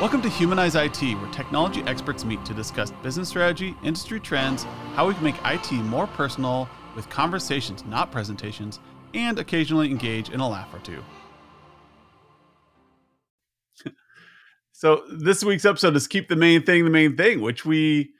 Welcome to Humanize IT, where technology experts meet to discuss business strategy, industry trends, how we can make IT more personal with conversations, not presentations, and occasionally engage in a laugh or two. so this week's episode is keep the main thing the main thing, which we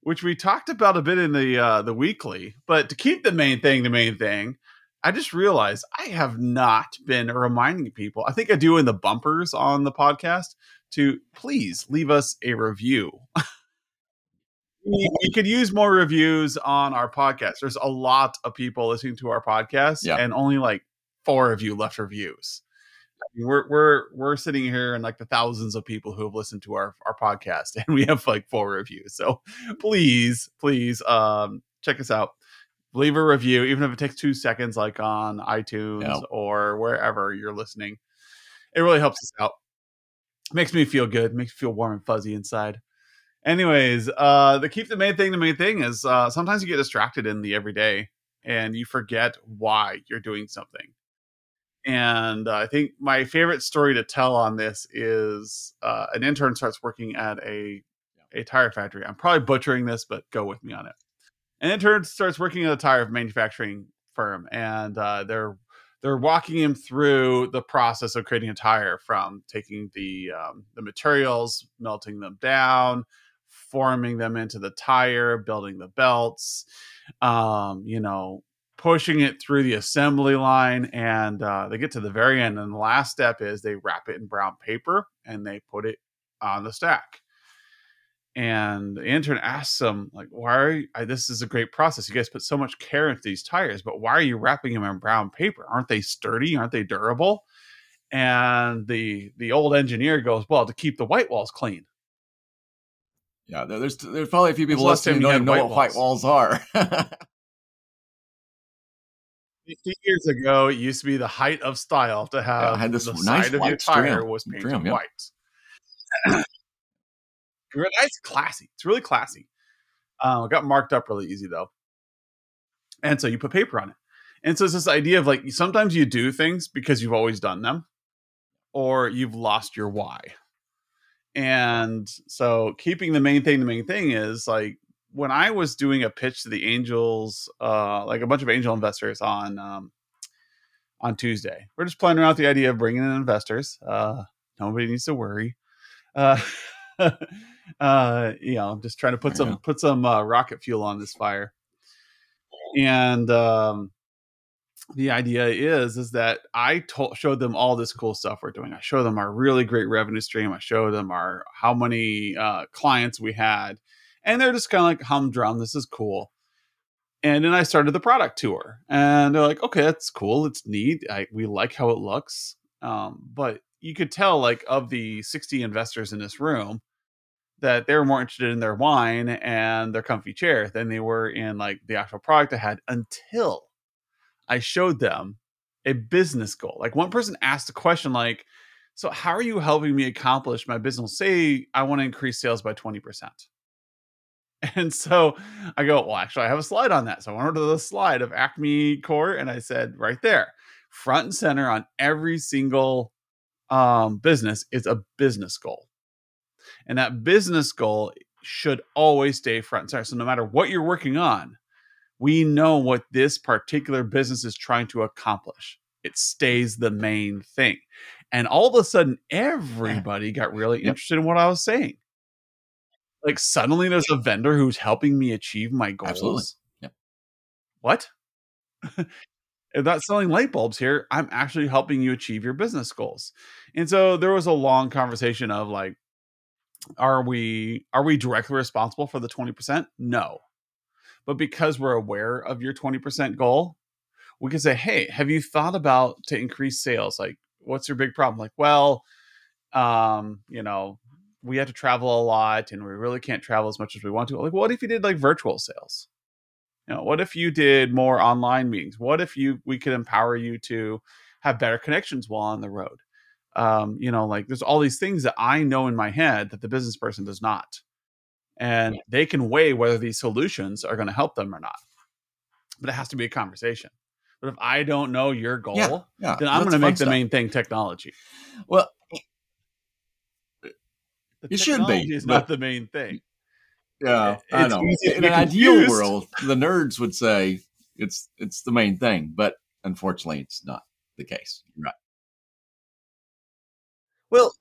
which we talked about a bit in the uh, the weekly. But to keep the main thing the main thing, I just realized I have not been reminding people. I think I do in the bumpers on the podcast to please leave us a review. we, we, could use more reviews on our podcast. There's a lot of people listening to our podcast, yeah. and only like four of you left reviews. we're we're we're sitting here and like the thousands of people who have listened to our our podcast, and we have like four reviews. So please, please, um, check us out. Leave a review, even if it takes two seconds, like on iTunes yep. or wherever you're listening. It really helps us out makes me feel good makes me feel warm and fuzzy inside. Anyways uh the keep the main thing the main thing is uh sometimes you get distracted in the everyday and you forget why you're doing something. And uh, i think my favorite story to tell on this is uh, an intern starts working at a a tire factory. I'm probably butchering this but go with me on it. An intern starts working at a tire manufacturing firm and uh, they're they're walking him through the process of creating a tire from taking the um, the materials, melting them down, forming them into the tire, building the belts, um, you know, pushing it through the assembly line, and uh, they get to the very end. And the last step is they wrap it in brown paper and they put it on the stack and the intern asks them like why are you, I, this is a great process. You guys put so much care into these tires but why are you wrapping them in brown paper? Aren't they sturdy? Aren't they durable? And the the old engineer goes well to keep the white walls clean. Yeah there's there's probably a few people listening who don't even know what white walls. are. 50 years ago it used to be the height of style to have yeah, had this the nice side of your tire was painted trim, yeah. white it's classy. It's really classy. Uh, it got marked up really easy though. And so you put paper on it. And so it's this idea of like sometimes you do things because you've always done them or you've lost your why. And so keeping the main thing, the main thing is like when I was doing a pitch to the angels, uh, like a bunch of angel investors on um, on Tuesday, we're just playing around with the idea of bringing in investors. Uh, nobody needs to worry. Uh, uh, you know, just trying to put some put some uh, rocket fuel on this fire. And um, the idea is is that I told showed them all this cool stuff we're doing. I showed them our really great revenue stream. I showed them our how many uh, clients we had, and they're just kind of like humdrum. This is cool. And then I started the product tour, and they're like, "Okay, that's cool. It's neat. I, we like how it looks." Um, but you could tell, like, of the sixty investors in this room, that they were more interested in their wine and their comfy chair than they were in like the actual product I had until I showed them a business goal. Like one person asked a question like, so how are you helping me accomplish my business? Say I want to increase sales by 20%. And so I go, well, actually, I have a slide on that. So I went over to the slide of Acme Core and I said, right there, front and center on every single um, business is a business goal. And that business goal should always stay front and center. So no matter what you're working on, we know what this particular business is trying to accomplish. It stays the main thing. And all of a sudden, everybody got really interested in what I was saying. Like suddenly there's a vendor who's helping me achieve my goals. Absolutely. Yep. What? if not selling light bulbs here, I'm actually helping you achieve your business goals. And so there was a long conversation of like, are we are we directly responsible for the 20%? No. But because we're aware of your 20% goal, we can say, "Hey, have you thought about to increase sales? Like what's your big problem?" Like, "Well, um, you know, we have to travel a lot and we really can't travel as much as we want to." Like, what if you did like virtual sales? You know, what if you did more online meetings? What if you we could empower you to have better connections while on the road? Um, you know, like there's all these things that I know in my head that the business person does not. And yeah. they can weigh whether these solutions are going to help them or not. But it has to be a conversation. But if I don't know your goal, yeah, yeah, then I'm going to make the main thing technology. Well, The it should be. Is not the main thing. Yeah, it's I know. In an ideal world, the nerds would say it's it's the main thing, but unfortunately, it's not the case. Right. Well,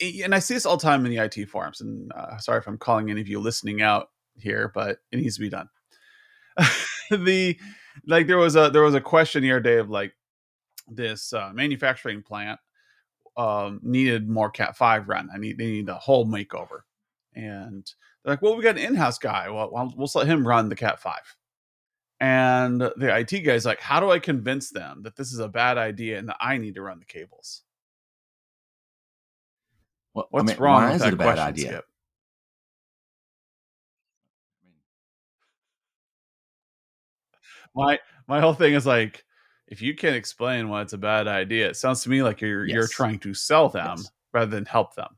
and I see this all the time in the IT forums. And uh, sorry if I'm calling any of you listening out here, but it needs to be done. the like there was a there was a question other day of like this uh, manufacturing plant um, needed more Cat Five run. I need they need a whole makeover, and they're like, "Well, we got an in-house guy. Well, we'll, we'll let him run the Cat 5. And the IT guy's like, "How do I convince them that this is a bad idea and that I need to run the cables?" Well, What's I mean, wrong why with is that it a bad idea? Skip? My my whole thing is like, if you can't explain why it's a bad idea, it sounds to me like you're yes. you're trying to sell them yes. rather than help them.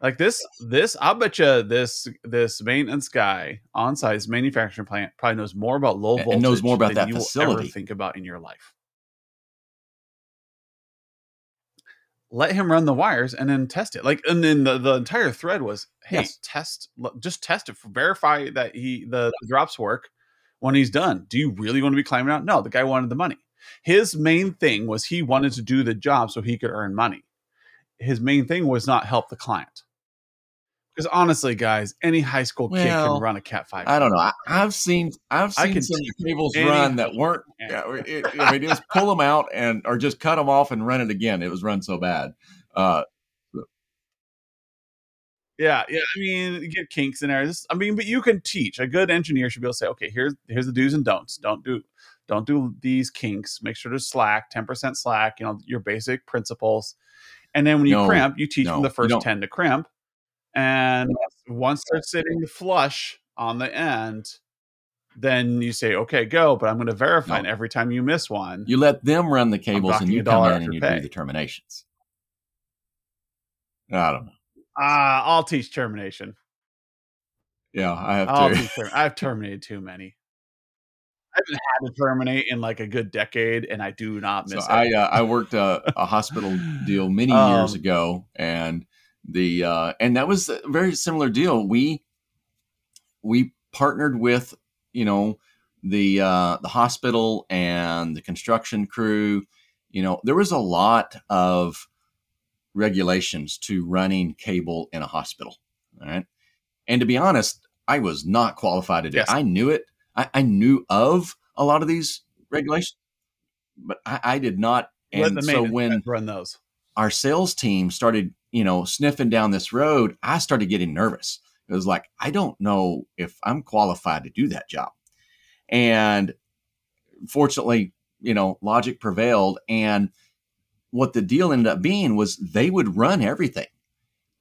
Like this, this I'll bet you this this maintenance guy on site manufacturing plant probably knows more about low voltage and knows more about that facility. Will ever think about in your life. Let him run the wires and then test it. Like, and then the, the entire thread was, hey, yes. test, just test it, verify that he the, the drops work when he's done. Do you really want to be climbing out? No, the guy wanted the money. His main thing was he wanted to do the job so he could earn money. His main thing was not help the client. Because honestly, guys, any high school well, kid can run a Cat Five. I don't know. I, have seen I've seen some cables run that weren't. Yeah, it, I mean, just pull them out and or just cut them off and run it again. It was run so bad. Uh, yeah, yeah. I mean, you get kinks in there. I mean, but you can teach. A good engineer should be able to say, okay, here's here's the do's and don'ts. Don't do don't do these kinks. Make sure to slack, ten percent slack. You know your basic principles. And then when you no, crimp, you teach no, them the first ten to crimp and once they're sitting flush on the end, then you say, okay, go, but I'm going to verify. No. And every time you miss one, you let them run the cables and you come in and you pay. do the terminations. I don't know. Uh, I'll teach termination. Yeah, I have I'll to. I've terminated too many. I haven't had to terminate in like a good decade, and I do not miss so it. I uh, I worked a, a hospital deal many um, years ago, and the uh, and that was a very similar deal. We we partnered with you know the uh, the hospital and the construction crew. You know there was a lot of regulations to running cable in a hospital. All right, and to be honest, I was not qualified to do. Yes. I knew it. I, I, knew of a lot of these regulations, but I, I did not. And so when run those, our sales team started you know, sniffing down this road, I started getting nervous. It was like, I don't know if I'm qualified to do that job. And fortunately, you know, logic prevailed. And what the deal ended up being was they would run everything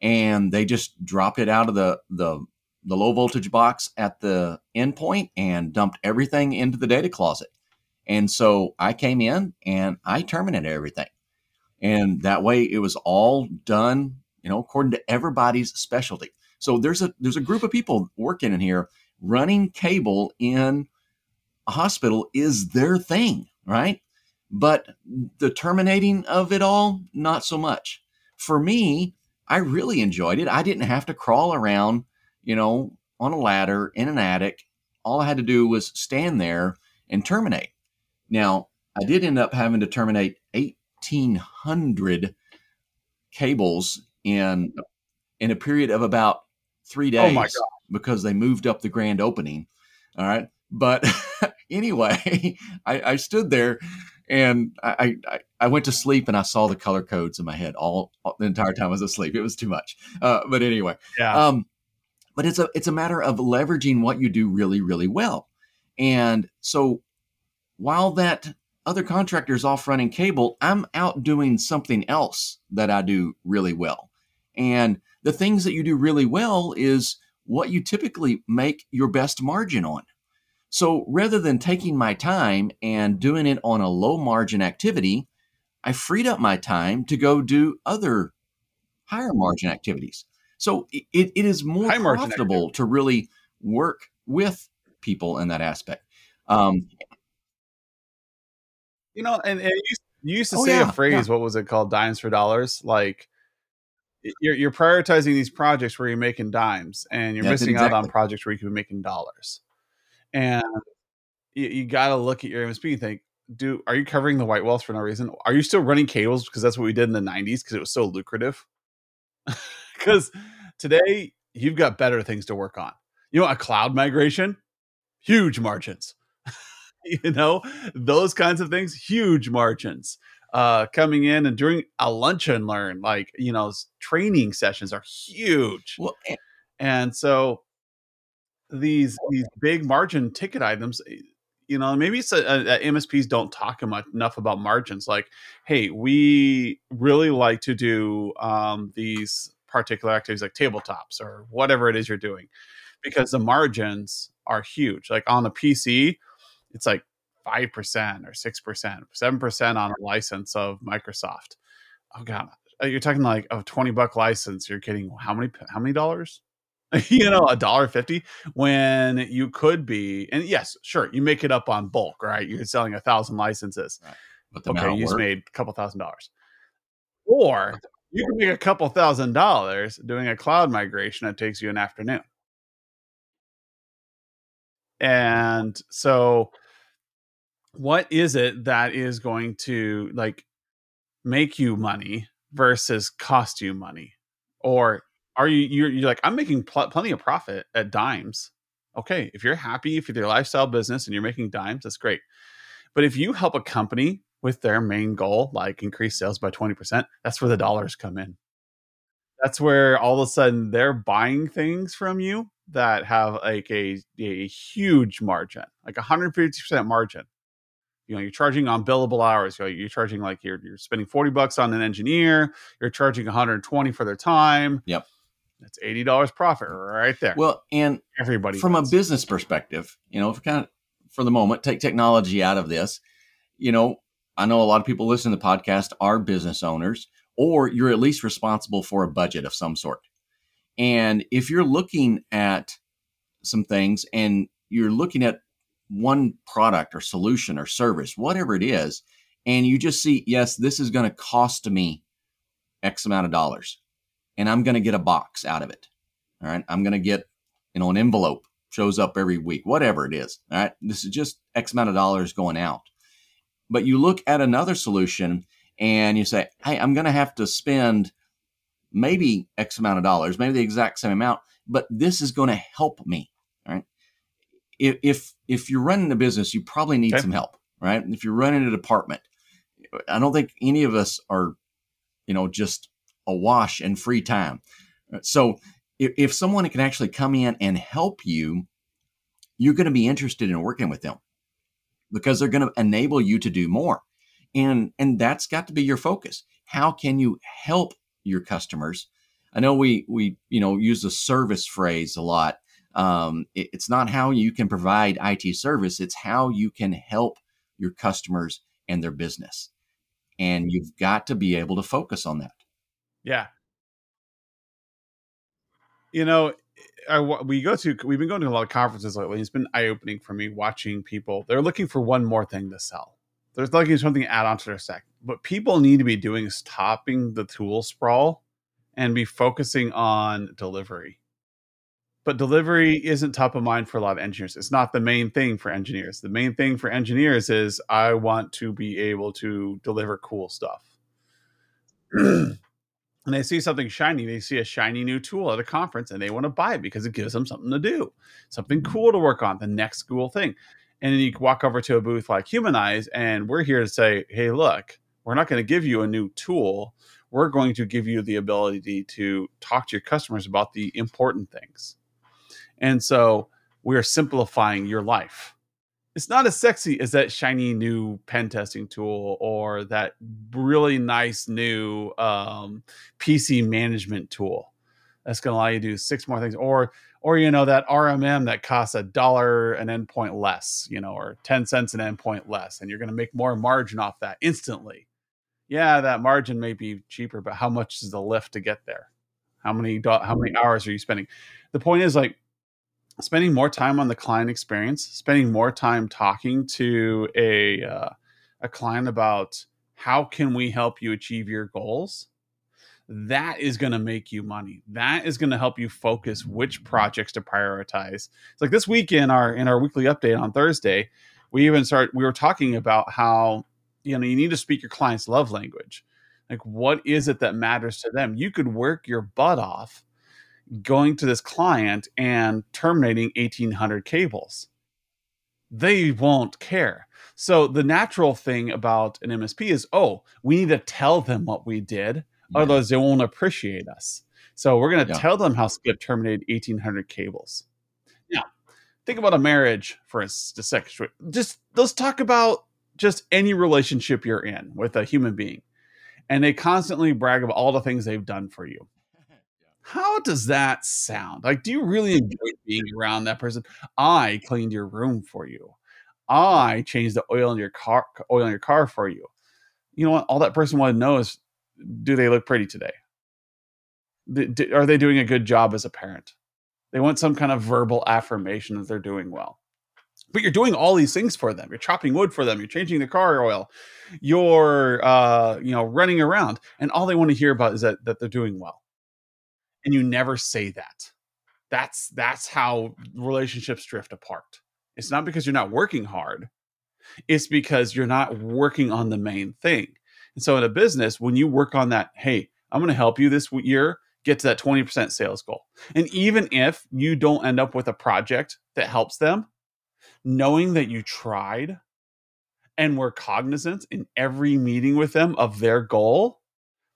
and they just dropped it out of the, the, the low voltage box at the endpoint and dumped everything into the data closet. And so I came in and I terminated everything and that way it was all done you know according to everybody's specialty. So there's a there's a group of people working in here. Running cable in a hospital is their thing right? But the terminating of it all not so much. For me i really enjoyed it. I didn't have to crawl around you know on a ladder in an attic. All i had to do was stand there and terminate. Now i did end up having to terminate eight 1,800 cables in in a period of about three days. Oh my God. Because they moved up the grand opening. All right. But anyway, I, I, stood there and I, I, I went to sleep and I saw the color codes in my head all, all the entire time I was asleep. It was too much. Uh, but anyway, yeah. Um, but it's a it's a matter of leveraging what you do really really well. And so while that other contractors off running cable, I'm out doing something else that I do really well. And the things that you do really well is what you typically make your best margin on. So rather than taking my time and doing it on a low margin activity, I freed up my time to go do other higher margin activities. So it, it is more High profitable to really work with people in that aspect. Um, you know, and, and you, used, you used to oh, say yeah, a phrase. Yeah. What was it called? Dimes for dollars. Like, you're, you're prioritizing these projects where you're making dimes and you're missing exactly. out on projects where you can be making dollars. And you, you got to look at your MSP and think, do are you covering the white walls for no reason? Are you still running cables because that's what we did in the 90s because it was so lucrative? Because today you've got better things to work on. You know, a cloud migration, huge margins. you know, those kinds of things, huge margins. Uh, coming in and doing a lunch and learn, like you know, training sessions are huge. Well, and, and so these these big margin ticket items eh, you know maybe it's a, a, msps don't talk enough about margins like hey we really like to do um, these particular activities like tabletops or whatever it is you're doing because the margins are huge like on a pc it's like 5% or 6% 7% on a license of microsoft oh god uh, you're talking like a 20 buck license you're kidding. how many how many dollars you know, a dollar fifty when you could be, and yes, sure, you make it up on bulk, right? You're selling a thousand licenses, right. but okay, you just made a couple thousand dollars, or you can make a couple thousand dollars doing a cloud migration that takes you an afternoon. And so, what is it that is going to like make you money versus cost you money? Or are you you're, you're like i'm making pl- plenty of profit at dimes. Okay if you're happy if you're your lifestyle business and you're making dimes that's great. But if you help a company with their main goal like increase sales by 20% that's where the dollars come in. That's where all of a sudden they're buying things from you that have like a, a huge margin like 150% margin you know you're charging on billable hours you're charging like you're, you're spending 40 bucks on an engineer you're charging 120 for their time yep that's eighty dollars profit right there. Well, and everybody from wins. a business perspective, you know, if kind of for the moment take technology out of this, you know, I know a lot of people listening to the podcast are business owners, or you're at least responsible for a budget of some sort. And if you're looking at some things and you're looking at one product or solution or service, whatever it is, and you just see, yes, this is going to cost me X amount of dollars and I'm going to get a box out of it. All right. I'm going to get, you know, an envelope shows up every week, whatever it is. All right. This is just X amount of dollars going out. But you look at another solution and you say, hey, I'm going to have to spend maybe X amount of dollars, maybe the exact same amount, but this is going to help me. Right. If, if, if you're running a business, you probably need okay. some help, right? If you're running a department, I don't think any of us are, you know, just awash in free time. So if, if someone can actually come in and help you, you're going to be interested in working with them because they're going to enable you to do more. And, and that's got to be your focus. How can you help your customers? I know we, we, you know, use the service phrase a lot. Um, it, it's not how you can provide IT service. It's how you can help your customers and their business. And you've got to be able to focus on that. Yeah. You know, I, we go to we've been going to a lot of conferences lately. It's been eye opening for me watching people. They're looking for one more thing to sell. They're looking for something to add onto their stack. What people need to be doing is stopping the tool sprawl and be focusing on delivery. But delivery isn't top of mind for a lot of engineers. It's not the main thing for engineers. The main thing for engineers is I want to be able to deliver cool stuff. and they see something shiny, they see a shiny new tool at a conference and they want to buy it because it gives them something to do, something mm-hmm. cool to work on, the next cool thing. And then you walk over to a booth like Humanize, and we're here to say, hey, look, we're not going to give you a new tool. We're going to give you the ability to talk to your customers about the important things. And so we are simplifying your life it's not as sexy as that shiny new pen testing tool or that really nice new um, PC management tool that's going to allow you to do six more things or or you know that RMM that costs a dollar an endpoint less, you know, or 10 cents an endpoint less and you're going to make more margin off that instantly. Yeah, that margin may be cheaper, but how much is the lift to get there? How many how many hours are you spending? The point is like spending more time on the client experience, spending more time talking to a uh, a client about how can we help you achieve your goals. that is going to make you money. That is going to help you focus which projects to prioritize. It's like this week in our in our weekly update on Thursday, we even start we were talking about how you know you need to speak your client's love language. Like what is it that matters to them? You could work your butt off going to this client and terminating 1800 cables. They won't care. So the natural thing about an MSP is, oh, we need to tell them what we did yeah. otherwise they won't appreciate us. So we're going to yeah. tell them how Skip terminated 1800 cables. Now, think about a marriage for a, second. Just let's talk about just any relationship you're in with a human being. And they constantly brag about all the things they've done for you. How does that sound? Like, do you really enjoy being around that person? I cleaned your room for you. I changed the oil in your car, oil in your car for you. You know what? All that person wanted to know is do they look pretty today? Are they doing a good job as a parent? They want some kind of verbal affirmation that they're doing well. But you're doing all these things for them. You're chopping wood for them. You're changing the car oil. You're, uh, you know, running around, and all they want to hear about is that that they're doing well. And you never say that. That's that's how relationships drift apart. It's not because you're not working hard. It's because you're not working on the main thing. And so in a business, when you work on that, hey, I'm going to help you this year get to that 20% sales goal. And even if you don't end up with a project that helps them, knowing that you tried and were cognizant in every meeting with them of their goal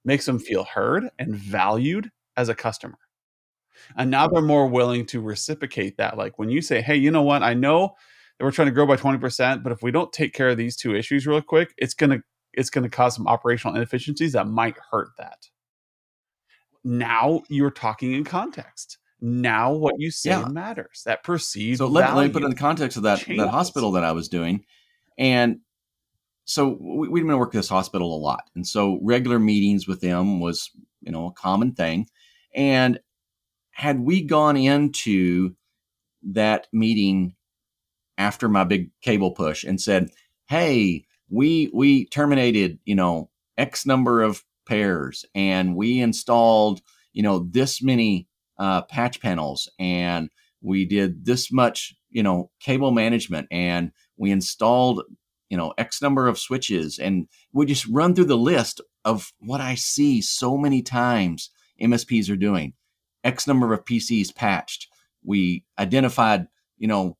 makes them feel heard and valued as a customer. And now they're more willing to reciprocate that. Like when you say, hey, you know what? I know that we're trying to grow by 20%, but if we don't take care of these two issues real quick, it's going to it's going to cause some operational inefficiencies that might hurt that. Now you're talking in context. Now what you say yeah. matters. That perceived. So let, let me put in the context of that changes. that hospital that I was doing, and so we, we've been working this hospital a lot, and so regular meetings with them was you know a common thing, and had we gone into that meeting after my big cable push and said, "Hey, we we terminated you know x number of pairs and we installed you know this many uh, patch panels and we did this much you know cable management and we installed you know x number of switches and we just run through the list of what i see so many times msps are doing x number of pcs patched we identified you know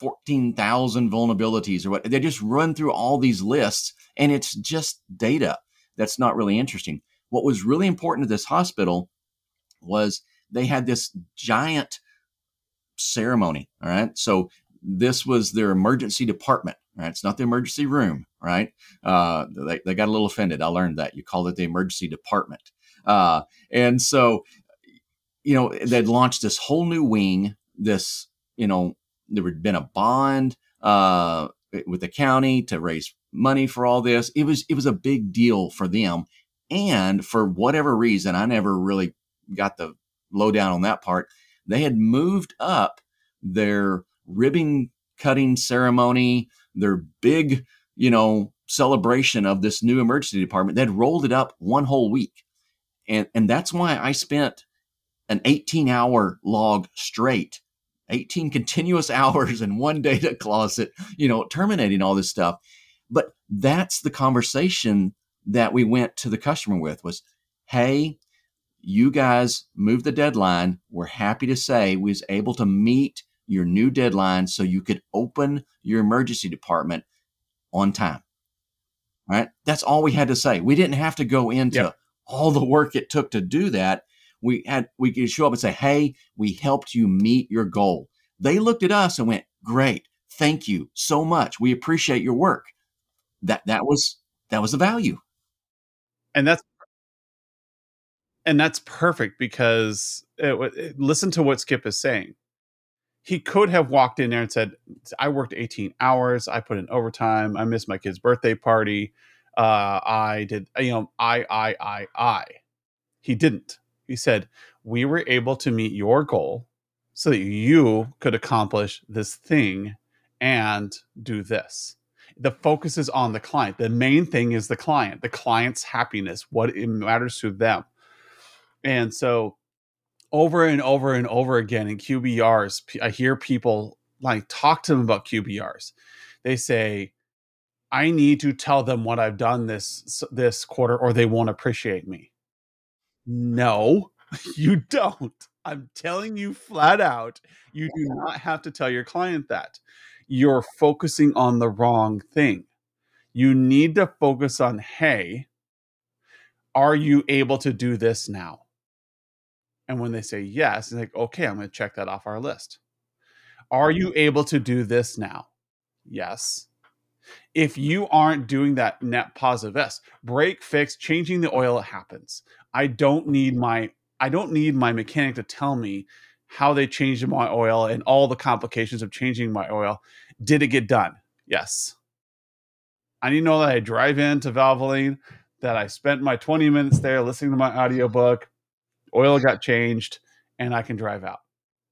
14,000 vulnerabilities or what. They just run through all these lists and it's just data that's not really interesting. What was really important to this hospital was they had this giant ceremony. All right. So this was their emergency department. Right. It's not the emergency room. Right. Uh, they, they got a little offended. I learned that you called it the emergency department. Uh, and so, you know, they'd launched this whole new wing, this, you know, there had been a bond uh, with the county to raise money for all this. It was it was a big deal for them, and for whatever reason, I never really got the lowdown on that part. They had moved up their ribbon cutting ceremony, their big, you know, celebration of this new emergency department. They'd rolled it up one whole week. And, and that's why I spent an 18 hour log straight 18 continuous hours in one data closet, you know, terminating all this stuff. But that's the conversation that we went to the customer with was, hey, you guys moved the deadline. We're happy to say we was able to meet your new deadline so you could open your emergency department on time. Right? That's all we had to say. We didn't have to go into yep. all the work it took to do that we had we could show up and say, "Hey, we helped you meet your goal." They looked at us and went, "Great, thank you so much. We appreciate your work." That that was that was the value, and that's and that's perfect because it, it, listen to what Skip is saying. He could have walked in there and said, "I worked 18 hours. I put in overtime. I missed my kid's birthday party. Uh, I did, you know, I, I, I, I." He didn't he said, We were able to meet your goal so that you could accomplish this thing and do this. The focus is on the client. The main thing is the client, the client's happiness, what it matters to them. And so over and over and over again in QBRs, I hear people like talk to them about QBRs. They say, I need to tell them what I've done this this quarter or they won't appreciate me. No, you don't. I'm telling you flat out, you do not have to tell your client that. You're focusing on the wrong thing. You need to focus on, hey, are you able to do this now? And when they say yes, it's like, okay, I'm going to check that off our list. Are mm-hmm. you able to do this now? Yes. If you aren't doing that net positive S, break, fix, changing the oil, it happens. I don't need my I don't need my mechanic to tell me how they changed my oil and all the complications of changing my oil. Did it get done? Yes. I need to know that I drive into Valvoline, that I spent my 20 minutes there listening to my audiobook, oil got changed, and I can drive out.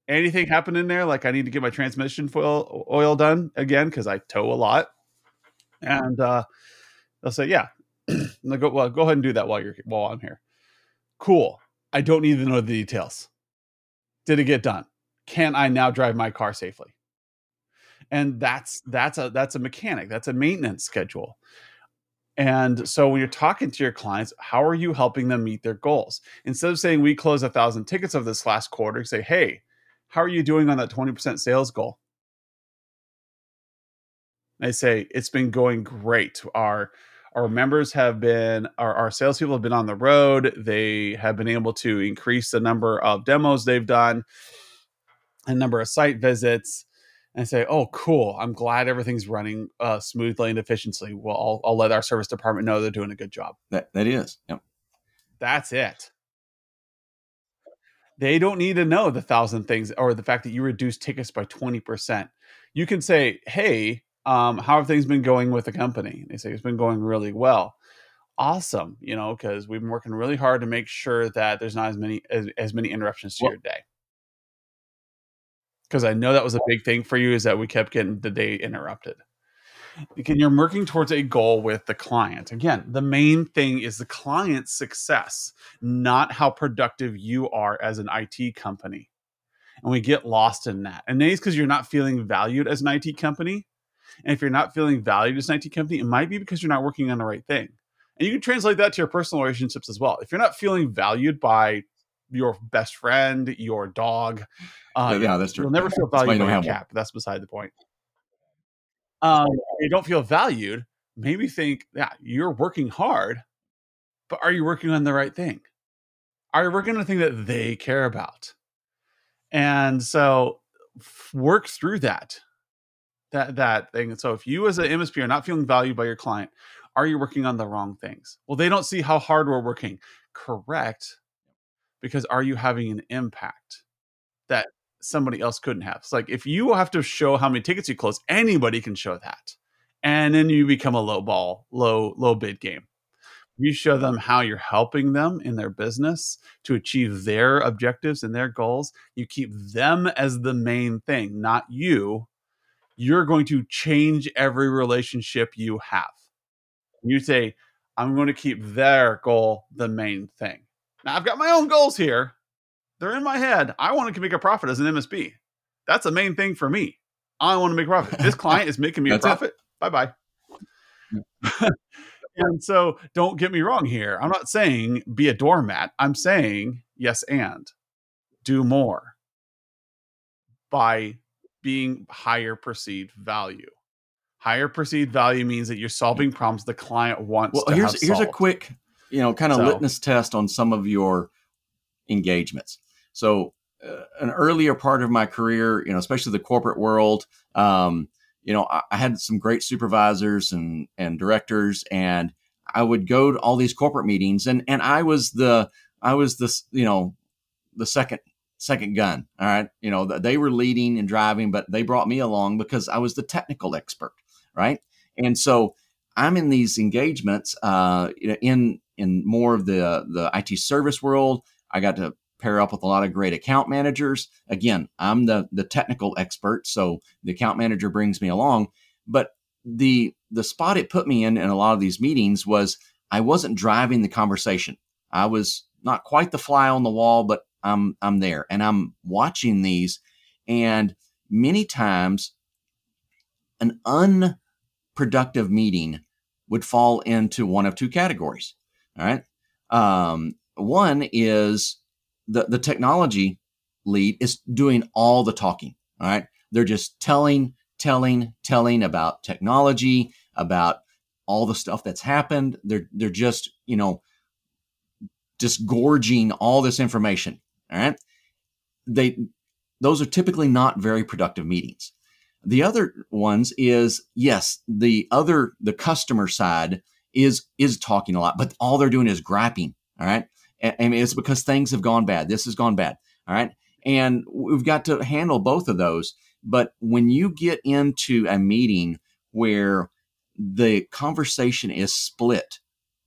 Anything happen in there? Like I need to get my transmission foil oil done again because I tow a lot, and uh, they'll say, "Yeah, go well. Go ahead and do that while you're while I'm here." Cool. I don't need to know the details. Did it get done? Can I now drive my car safely? And that's that's a that's a mechanic. That's a maintenance schedule. And so when you're talking to your clients, how are you helping them meet their goals? Instead of saying we closed a thousand tickets of this last quarter, say, hey, how are you doing on that 20% sales goal? They say it's been going great. Our our members have been our, our salespeople have been on the road. They have been able to increase the number of demos they've done, a number of site visits and say, "Oh, cool! I'm glad everything's running uh, smoothly and efficiently." Well, I'll, I'll, let our service department know they're doing a good job. That that is, yep. That's it. They don't need to know the thousand things or the fact that you reduced tickets by twenty percent. You can say, "Hey, um, how have things been going with the company?" they say it's been going really well. Awesome, you know, because we've been working really hard to make sure that there's not as many as, as many interruptions to well, your day because I know that was a big thing for you is that we kept getting the day interrupted. Again, you're working towards a goal with the client. Again, the main thing is the client's success, not how productive you are as an IT company. And we get lost in that. And it's because you're not feeling valued as an IT company. And if you're not feeling valued as an IT company, it might be because you're not working on the right thing. And you can translate that to your personal relationships as well. If you're not feeling valued by your best friend, your dog. Uh, yeah, that's true. You'll never feel valued by your cat. But that's beside the point. Um, you don't feel valued. Maybe think, yeah, you're working hard, but are you working on the right thing? Are you working on the thing that they care about? And so work through that that that thing. And so if you as an MSP are not feeling valued by your client, are you working on the wrong things? Well, they don't see how hard we're working. Correct because are you having an impact that somebody else couldn't have? It's like if you have to show how many tickets you close, anybody can show that. And then you become a low ball, low, low bid game. You show them mm-hmm. how you're helping them in their business to achieve their objectives and their goals. You keep them as the main thing, not you. You're going to change every relationship you have. You say, I'm going to keep their goal the main thing. Now I've got my own goals here. They're in my head. I want to make a profit as an MSP. That's the main thing for me. I want to make a profit. This client is making me a profit. Bye bye. and so don't get me wrong here. I'm not saying be a doormat. I'm saying yes and do more by being higher perceived value. Higher perceived value means that you're solving problems the client wants. Well, here's here's a quick you know, kind of so, litmus test on some of your engagements. So, uh, an earlier part of my career, you know, especially the corporate world, um, you know, I, I, had some great supervisors and and directors, and I would go to all these corporate meetings, and and I was the I was the you know the second second gun. All right, you know, they were leading and driving, but they brought me along because I was the technical expert, right? And so I'm in these engagements uh, you know in in more of the the IT service world. I got to pair up with a lot of great account managers. Again, I'm the the technical expert, so the account manager brings me along. But the the spot it put me in in a lot of these meetings was I wasn't driving the conversation. I was not quite the fly on the wall, but I'm I'm there and I'm watching these, and many times an unproductive meeting would fall into one of two categories. All right. Um, one is the, the technology lead is doing all the talking. All right. They're just telling, telling, telling about technology, about all the stuff that's happened. They're they're just, you know, just gorging all this information. All right. They those are typically not very productive meetings. The other ones is yes, the other the customer side is is talking a lot, but all they're doing is grapping. All right. And, and it's because things have gone bad. This has gone bad. All right. And we've got to handle both of those. But when you get into a meeting where the conversation is split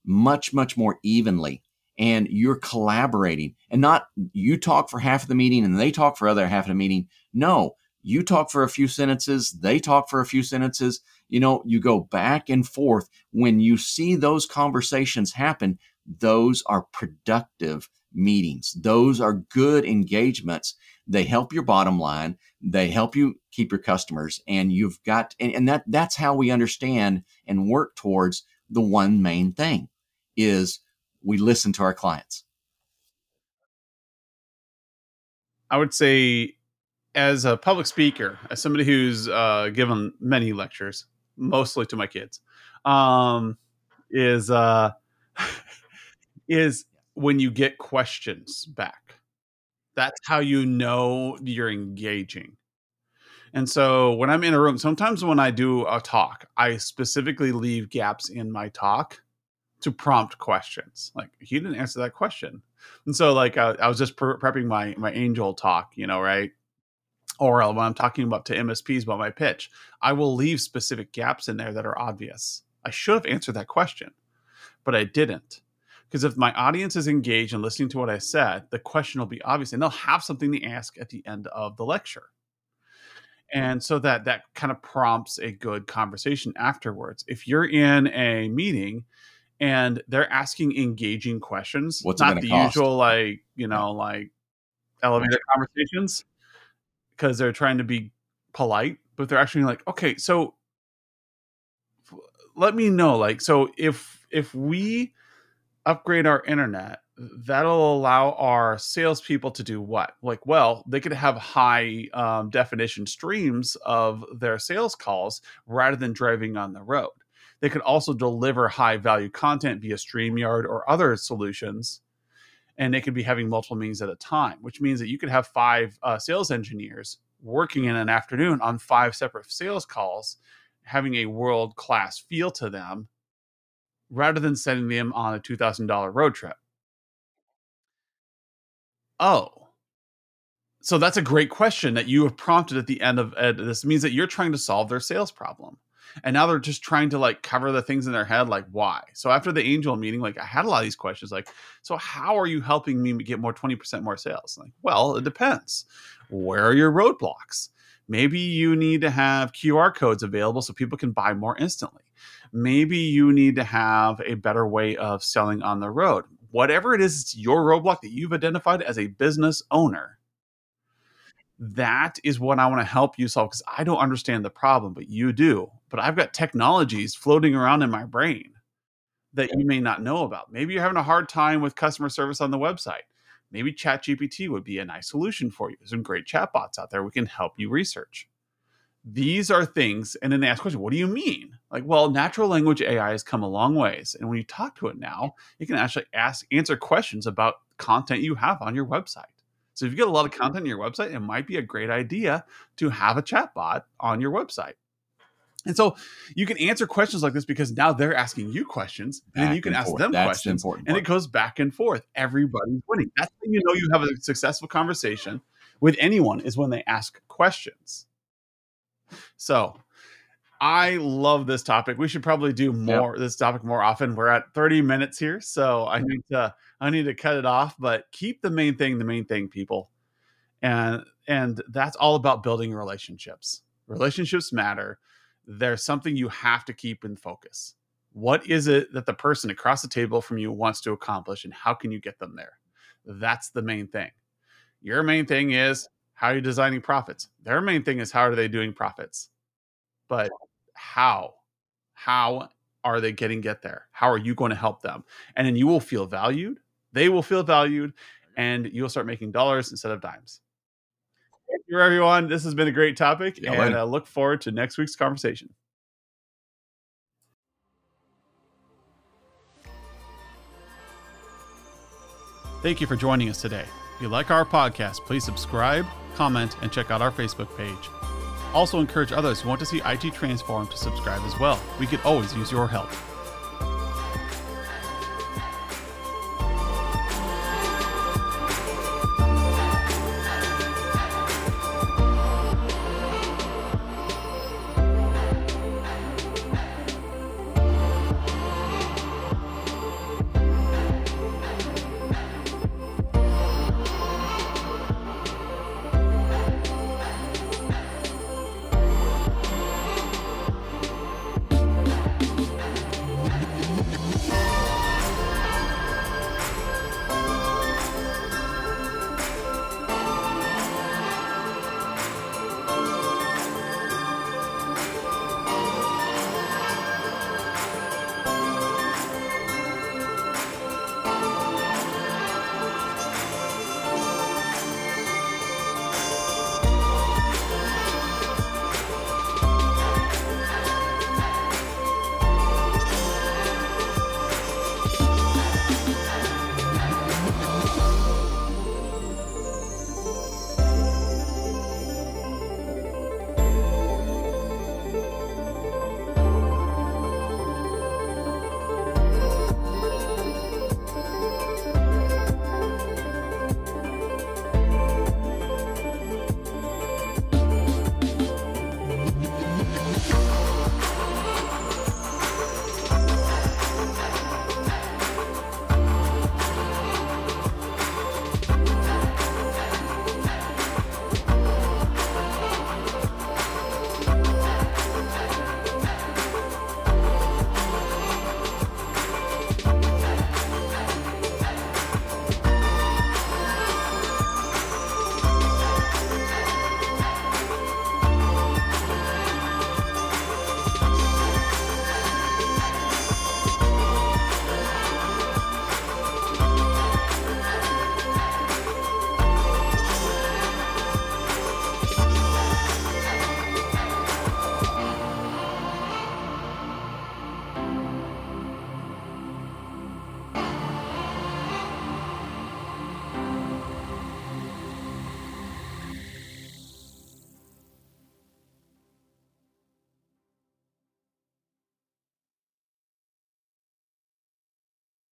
much, much more evenly and you're collaborating and not you talk for half of the meeting and they talk for other half of the meeting. No, you talk for a few sentences, they talk for a few sentences. You know, you go back and forth. When you see those conversations happen, those are productive meetings. Those are good engagements. They help your bottom line. They help you keep your customers. And you've got, and, and that that's how we understand and work towards the one main thing is we listen to our clients. I would say as a public speaker, as somebody who's uh, given many lectures, mostly to my kids, um, is uh, is when you get questions back. That's how you know you're engaging. And so when I'm in a room, sometimes when I do a talk, I specifically leave gaps in my talk to prompt questions. Like he didn't answer that question, and so like I, I was just pre- prepping my my angel talk, you know, right? Or when I'm talking about to MSPs about my pitch, I will leave specific gaps in there that are obvious. I should have answered that question, but I didn't. Because if my audience is engaged and listening to what I said, the question will be obvious and they'll have something to ask at the end of the lecture. And so that that kind of prompts a good conversation afterwards. If you're in a meeting and they're asking engaging questions, What's not the cost? usual like, you know, like elevator conversations because they're trying to be polite, but they're actually like, okay, so let me know like so if if we upgrade our internet, that'll allow our salespeople to do what? Like, well, they could have high um, definition streams of their sales calls rather than driving on the road. They could also deliver high value content via StreamYard or other solutions. And they could be having multiple meetings at a time, which means that you could have five uh, sales engineers working in an afternoon on five separate sales calls, having a world class feel to them rather than sending them on a $2,000 road trip. Oh, so that's a great question that you have prompted at the end of uh, this means that you're trying to solve their sales problem and now they're just trying to like cover the things in their head like why? So after the angel meeting like i had a lot of these questions like so how are you helping me get more 20% more sales? Like well it depends. Where are your roadblocks? Maybe you need to have qr codes available so people can buy more instantly. Maybe you need to have a better way of selling on the road. Whatever it is, it's your roadblock that you've identified as a business owner. That is what I want to help you solve because I don't understand the problem, but you do. But I've got technologies floating around in my brain that you may not know about. Maybe you're having a hard time with customer service on the website. Maybe ChatGPT would be a nice solution for you. There's some great chatbots out there we can help you research these are things and then they ask question what do you mean like well natural language ai has come a long ways and when you talk to it now you can actually ask answer questions about content you have on your website so if you get a lot of content on your website it might be a great idea to have a chatbot on your website. And so you can answer questions like this because now they're asking you questions and then you can ask forth. them That's questions and it goes back and forth. Everybody's winning. That's when you know you have a successful conversation with anyone is when they ask questions. So I love this topic. We should probably do more yep. this topic more often. We're at 30 minutes here, so I need to I need to cut it off, but keep the main thing the main thing, people. And and that's all about building relationships. Relationships matter. There's something you have to keep in focus. What is it that the person across the table from you wants to accomplish and how can you get them there? That's the main thing. Your main thing is how are you designing profits? Their main thing is how are they doing profits? But how? How are they getting get there? How are you going to help them? And then you will feel valued. They will feel valued and you'll start making dollars instead of dimes. Thank you, everyone. This has been a great topic, yeah, and I look forward to next week's conversation. Thank you for joining us today. If you like our podcast, please subscribe, comment, and check out our Facebook page. Also, encourage others who want to see IT transform to subscribe as well. We could always use your help.